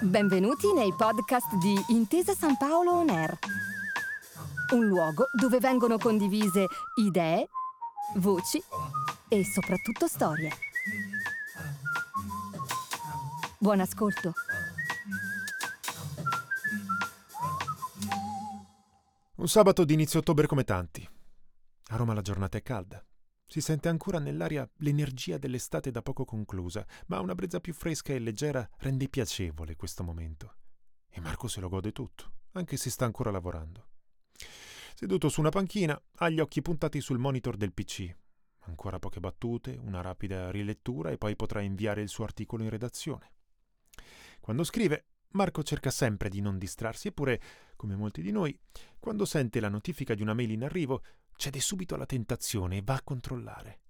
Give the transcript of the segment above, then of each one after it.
Benvenuti nei podcast di Intesa San Paolo On Air, un luogo dove vengono condivise idee, voci e soprattutto storie. Buon ascolto. Un sabato di inizio ottobre come tanti. A Roma la giornata è calda. Si sente ancora nell'aria l'energia dell'estate da poco conclusa, ma una brezza più fresca e leggera rende piacevole questo momento. E Marco se lo gode tutto, anche se sta ancora lavorando. Seduto su una panchina, ha gli occhi puntati sul monitor del PC. Ancora poche battute, una rapida rilettura e poi potrà inviare il suo articolo in redazione. Quando scrive, Marco cerca sempre di non distrarsi, eppure, come molti di noi, quando sente la notifica di una mail in arrivo, cede subito alla tentazione e va a controllare.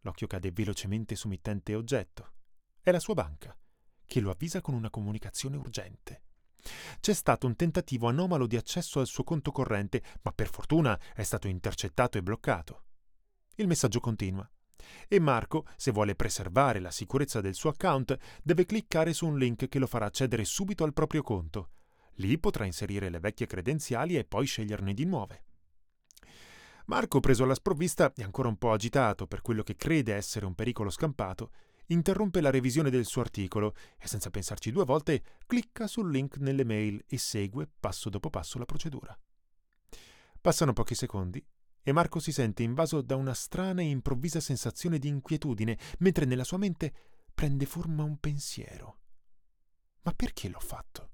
L'occhio cade velocemente su mittente oggetto. È la sua banca, che lo avvisa con una comunicazione urgente. C'è stato un tentativo anomalo di accesso al suo conto corrente, ma per fortuna è stato intercettato e bloccato. Il messaggio continua. E Marco, se vuole preservare la sicurezza del suo account, deve cliccare su un link che lo farà accedere subito al proprio conto. Lì potrà inserire le vecchie credenziali e poi sceglierne di nuove. Marco, preso alla sprovvista e ancora un po' agitato per quello che crede essere un pericolo scampato, interrompe la revisione del suo articolo e senza pensarci due volte clicca sul link nelle mail e segue passo dopo passo la procedura. Passano pochi secondi e Marco si sente invaso da una strana e improvvisa sensazione di inquietudine, mentre nella sua mente prende forma un pensiero. Ma perché l'ho fatto?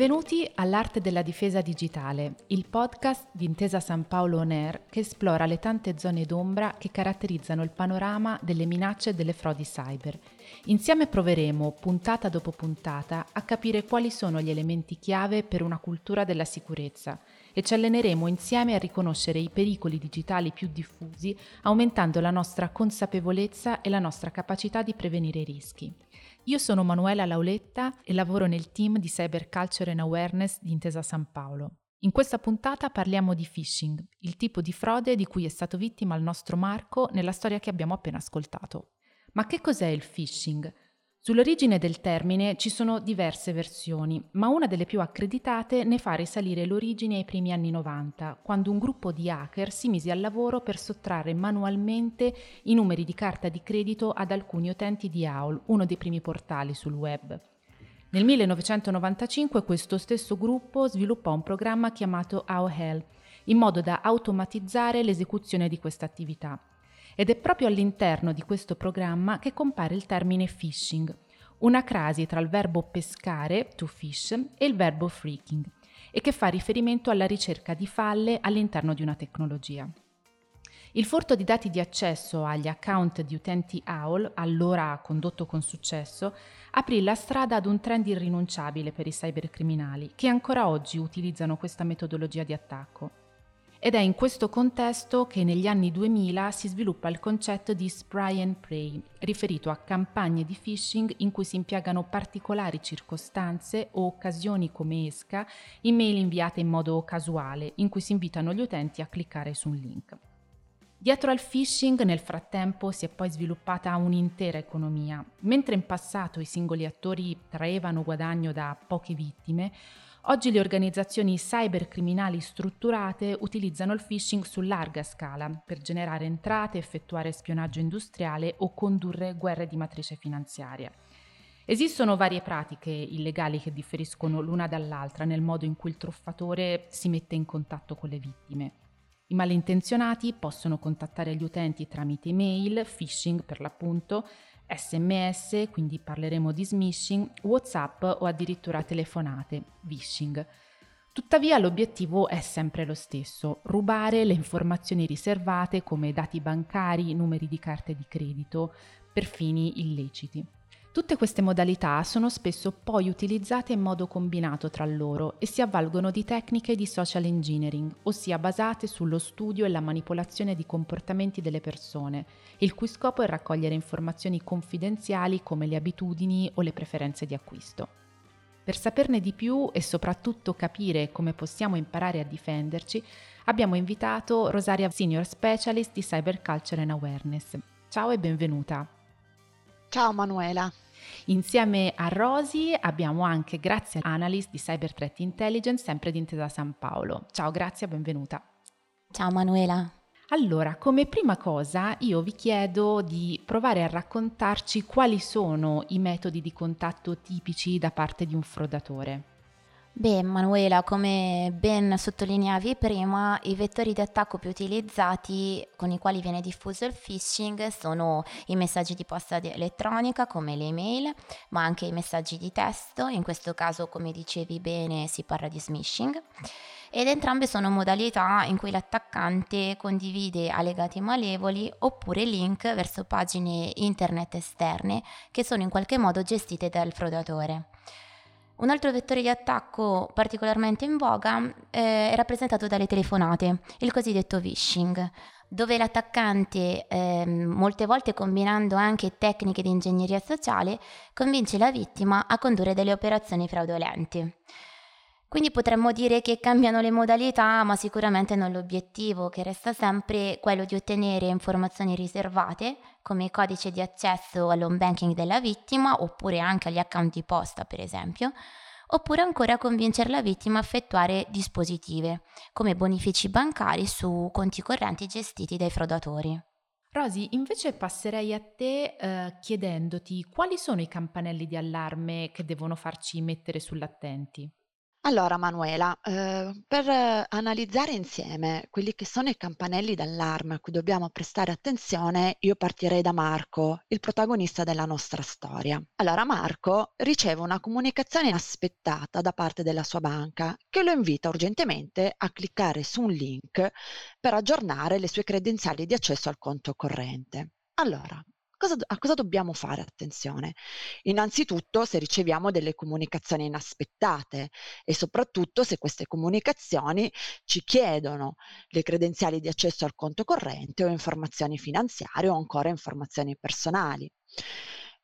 Benvenuti all'Arte della Difesa Digitale, il podcast di Intesa San Paolo On Air che esplora le tante zone d'ombra che caratterizzano il panorama delle minacce e delle frodi cyber. Insieme proveremo, puntata dopo puntata, a capire quali sono gli elementi chiave per una cultura della sicurezza e ci alleneremo insieme a riconoscere i pericoli digitali più diffusi, aumentando la nostra consapevolezza e la nostra capacità di prevenire i rischi. Io sono Manuela Lauletta e lavoro nel team di Cyber Culture and Awareness di Intesa San Paolo. In questa puntata parliamo di phishing, il tipo di frode di cui è stato vittima il nostro Marco nella storia che abbiamo appena ascoltato. Ma che cos'è il phishing? Sull'origine del termine ci sono diverse versioni, ma una delle più accreditate ne fa risalire l'origine ai primi anni 90, quando un gruppo di hacker si mise al lavoro per sottrarre manualmente i numeri di carta di credito ad alcuni utenti di AOL, uno dei primi portali sul web. Nel 1995 questo stesso gruppo sviluppò un programma chiamato AOL, in modo da automatizzare l'esecuzione di questa attività ed è proprio all'interno di questo programma che compare il termine phishing, una crasi tra il verbo pescare, to fish, e il verbo freaking, e che fa riferimento alla ricerca di falle all'interno di una tecnologia. Il furto di dati di accesso agli account di utenti AOL, allora condotto con successo, aprì la strada ad un trend irrinunciabile per i cybercriminali, che ancora oggi utilizzano questa metodologia di attacco. Ed è in questo contesto che negli anni 2000 si sviluppa il concetto di spray and pray, riferito a campagne di phishing in cui si impiegano particolari circostanze o occasioni come esca, email inviate in modo casuale, in cui si invitano gli utenti a cliccare su un link. Dietro al phishing nel frattempo si è poi sviluppata un'intera economia. Mentre in passato i singoli attori traevano guadagno da poche vittime, Oggi le organizzazioni cybercriminali strutturate utilizzano il phishing su larga scala per generare entrate, effettuare spionaggio industriale o condurre guerre di matrice finanziaria. Esistono varie pratiche illegali che differiscono l'una dall'altra nel modo in cui il truffatore si mette in contatto con le vittime. I malintenzionati possono contattare gli utenti tramite email, phishing per l'appunto, sms, quindi parleremo di smishing, whatsapp o addirittura telefonate, vishing. Tuttavia l'obiettivo è sempre lo stesso, rubare le informazioni riservate come dati bancari, numeri di carte di credito, per fini illeciti. Tutte queste modalità sono spesso poi utilizzate in modo combinato tra loro e si avvalgono di tecniche di social engineering, ossia basate sullo studio e la manipolazione di comportamenti delle persone, il cui scopo è raccogliere informazioni confidenziali come le abitudini o le preferenze di acquisto. Per saperne di più e soprattutto capire come possiamo imparare a difenderci, abbiamo invitato Rosaria Senior Specialist di Cyberculture and Awareness. Ciao e benvenuta. Ciao Manuela. Insieme a Rosi abbiamo anche Grazia Analyst di Cyber Threat Intelligence, sempre di Intesa San Paolo. Ciao Grazia, benvenuta. Ciao Manuela. Allora, come prima cosa io vi chiedo di provare a raccontarci quali sono i metodi di contatto tipici da parte di un frodatore. Beh, Manuela, come ben sottolineavi prima, i vettori di attacco più utilizzati con i quali viene diffuso il phishing sono i messaggi di posta elettronica come le email, ma anche i messaggi di testo, in questo caso come dicevi bene si parla di smishing ed entrambe sono modalità in cui l'attaccante condivide allegati malevoli oppure link verso pagine internet esterne che sono in qualche modo gestite dal frodatore. Un altro vettore di attacco particolarmente in voga eh, è rappresentato dalle telefonate, il cosiddetto phishing, dove l'attaccante, eh, molte volte combinando anche tecniche di ingegneria sociale, convince la vittima a condurre delle operazioni fraudolente. Quindi potremmo dire che cambiano le modalità, ma sicuramente non l'obiettivo, che resta sempre quello di ottenere informazioni riservate, come il codice di accesso all'home banking della vittima, oppure anche agli account di posta, per esempio, oppure ancora convincere la vittima a effettuare dispositive, come bonifici bancari su conti correnti gestiti dai frodatori. Rosi, invece passerei a te eh, chiedendoti quali sono i campanelli di allarme che devono farci mettere sull'attenti. Allora Manuela, ehm, per eh, analizzare insieme quelli che sono i campanelli d'allarme a cui dobbiamo prestare attenzione, io partirei da Marco, il protagonista della nostra storia. Allora Marco riceve una comunicazione inaspettata da parte della sua banca che lo invita urgentemente a cliccare su un link per aggiornare le sue credenziali di accesso al conto corrente. Allora, Cosa, a cosa dobbiamo fare attenzione? Innanzitutto se riceviamo delle comunicazioni inaspettate e soprattutto se queste comunicazioni ci chiedono le credenziali di accesso al conto corrente o informazioni finanziarie o ancora informazioni personali.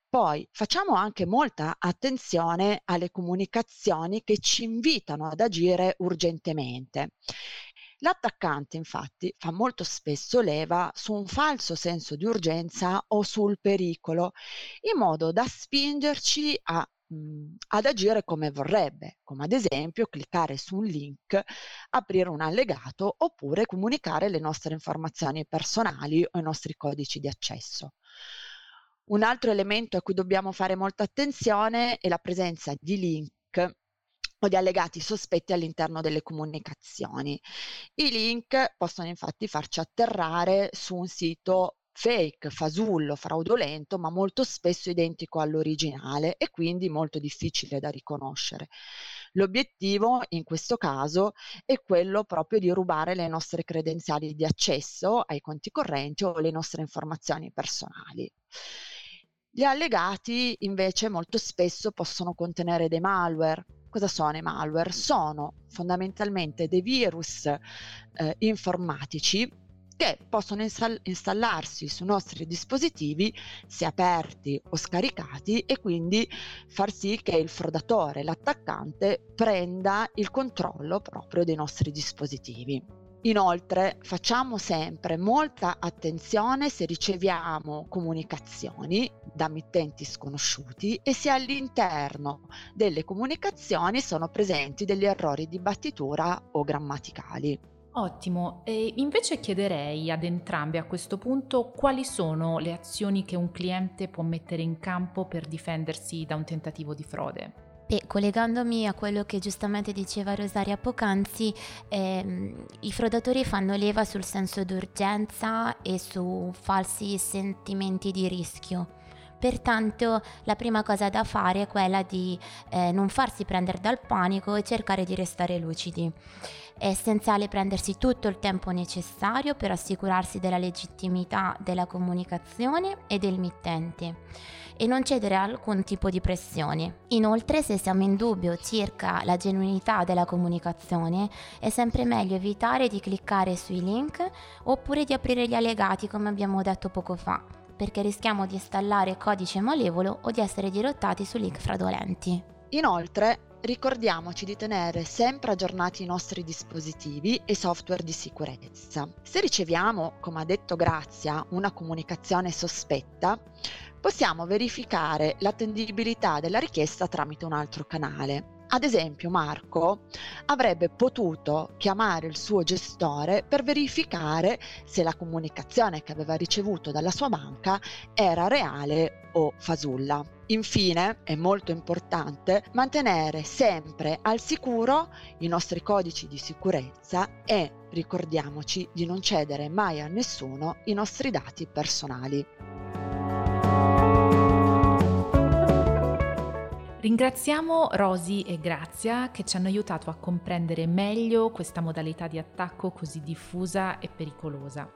Poi facciamo anche molta attenzione alle comunicazioni che ci invitano ad agire urgentemente. L'attaccante infatti fa molto spesso leva su un falso senso di urgenza o sul pericolo, in modo da spingerci a mhmm, ad agire come vorrebbe, come ad esempio cliccare su un link, aprire un allegato oppure comunicare le nostre informazioni personali o i nostri codici di accesso. Un altro elemento a cui dobbiamo fare molta attenzione è la presenza di link o di allegati sospetti all'interno delle comunicazioni. I link possono infatti farci atterrare su un sito fake, fasullo, fraudolento, ma molto spesso identico all'originale e quindi molto difficile da riconoscere. L'obiettivo in questo caso è quello proprio di rubare le nostre credenziali di accesso ai conti correnti o le nostre informazioni personali. Gli allegati invece molto spesso possono contenere dei malware, Cosa sono i malware? Sono fondamentalmente dei virus eh, informatici che possono install- installarsi sui nostri dispositivi se aperti o scaricati e quindi far sì che il frodatore, l'attaccante, prenda il controllo proprio dei nostri dispositivi. Inoltre facciamo sempre molta attenzione se riceviamo comunicazioni da mittenti sconosciuti e se all'interno delle comunicazioni sono presenti degli errori di battitura o grammaticali. Ottimo, e invece chiederei ad entrambi a questo punto quali sono le azioni che un cliente può mettere in campo per difendersi da un tentativo di frode. E collegandomi a quello che giustamente diceva Rosaria poc'anzi, ehm, i frodatori fanno leva sul senso d'urgenza e su falsi sentimenti di rischio. Pertanto la prima cosa da fare è quella di eh, non farsi prendere dal panico e cercare di restare lucidi. È essenziale prendersi tutto il tempo necessario per assicurarsi della legittimità della comunicazione e del mittente e non cedere a alcun tipo di pressione. Inoltre, se siamo in dubbio circa la genuinità della comunicazione, è sempre meglio evitare di cliccare sui link oppure di aprire gli allegati come abbiamo detto poco fa, perché rischiamo di installare codice malevolo o di essere dirottati su link fraudolenti. Inoltre, ricordiamoci di tenere sempre aggiornati i nostri dispositivi e software di sicurezza. Se riceviamo, come ha detto Grazia, una comunicazione sospetta, possiamo verificare l'attendibilità della richiesta tramite un altro canale. Ad esempio Marco avrebbe potuto chiamare il suo gestore per verificare se la comunicazione che aveva ricevuto dalla sua banca era reale o fasulla. Infine, è molto importante mantenere sempre al sicuro i nostri codici di sicurezza e ricordiamoci di non cedere mai a nessuno i nostri dati personali. Ringraziamo Rosy e Grazia che ci hanno aiutato a comprendere meglio questa modalità di attacco così diffusa e pericolosa.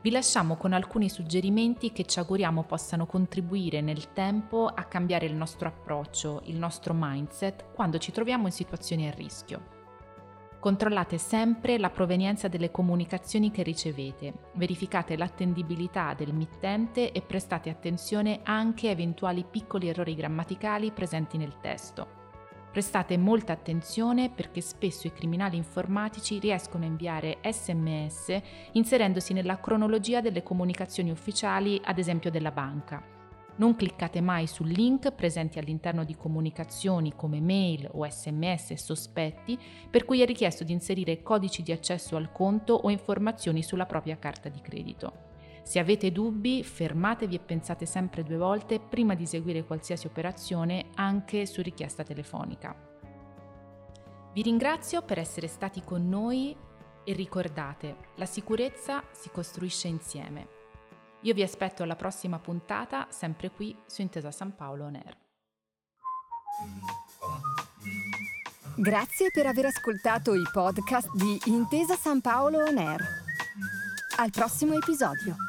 Vi lasciamo con alcuni suggerimenti che ci auguriamo possano contribuire nel tempo a cambiare il nostro approccio, il nostro mindset quando ci troviamo in situazioni a rischio. Controllate sempre la provenienza delle comunicazioni che ricevete, verificate l'attendibilità del mittente e prestate attenzione anche a eventuali piccoli errori grammaticali presenti nel testo. Prestate molta attenzione perché spesso i criminali informatici riescono a inviare sms inserendosi nella cronologia delle comunicazioni ufficiali, ad esempio della banca non cliccate mai su link presenti all'interno di comunicazioni come mail o sms sospetti per cui è richiesto di inserire codici di accesso al conto o informazioni sulla propria carta di credito. Se avete dubbi, fermatevi e pensate sempre due volte prima di eseguire qualsiasi operazione anche su richiesta telefonica. Vi ringrazio per essere stati con noi e ricordate, la sicurezza si costruisce insieme. Io vi aspetto alla prossima puntata, sempre qui su Intesa San Paolo On Air. Grazie per aver ascoltato i podcast di Intesa San Paolo On Air. Al prossimo episodio.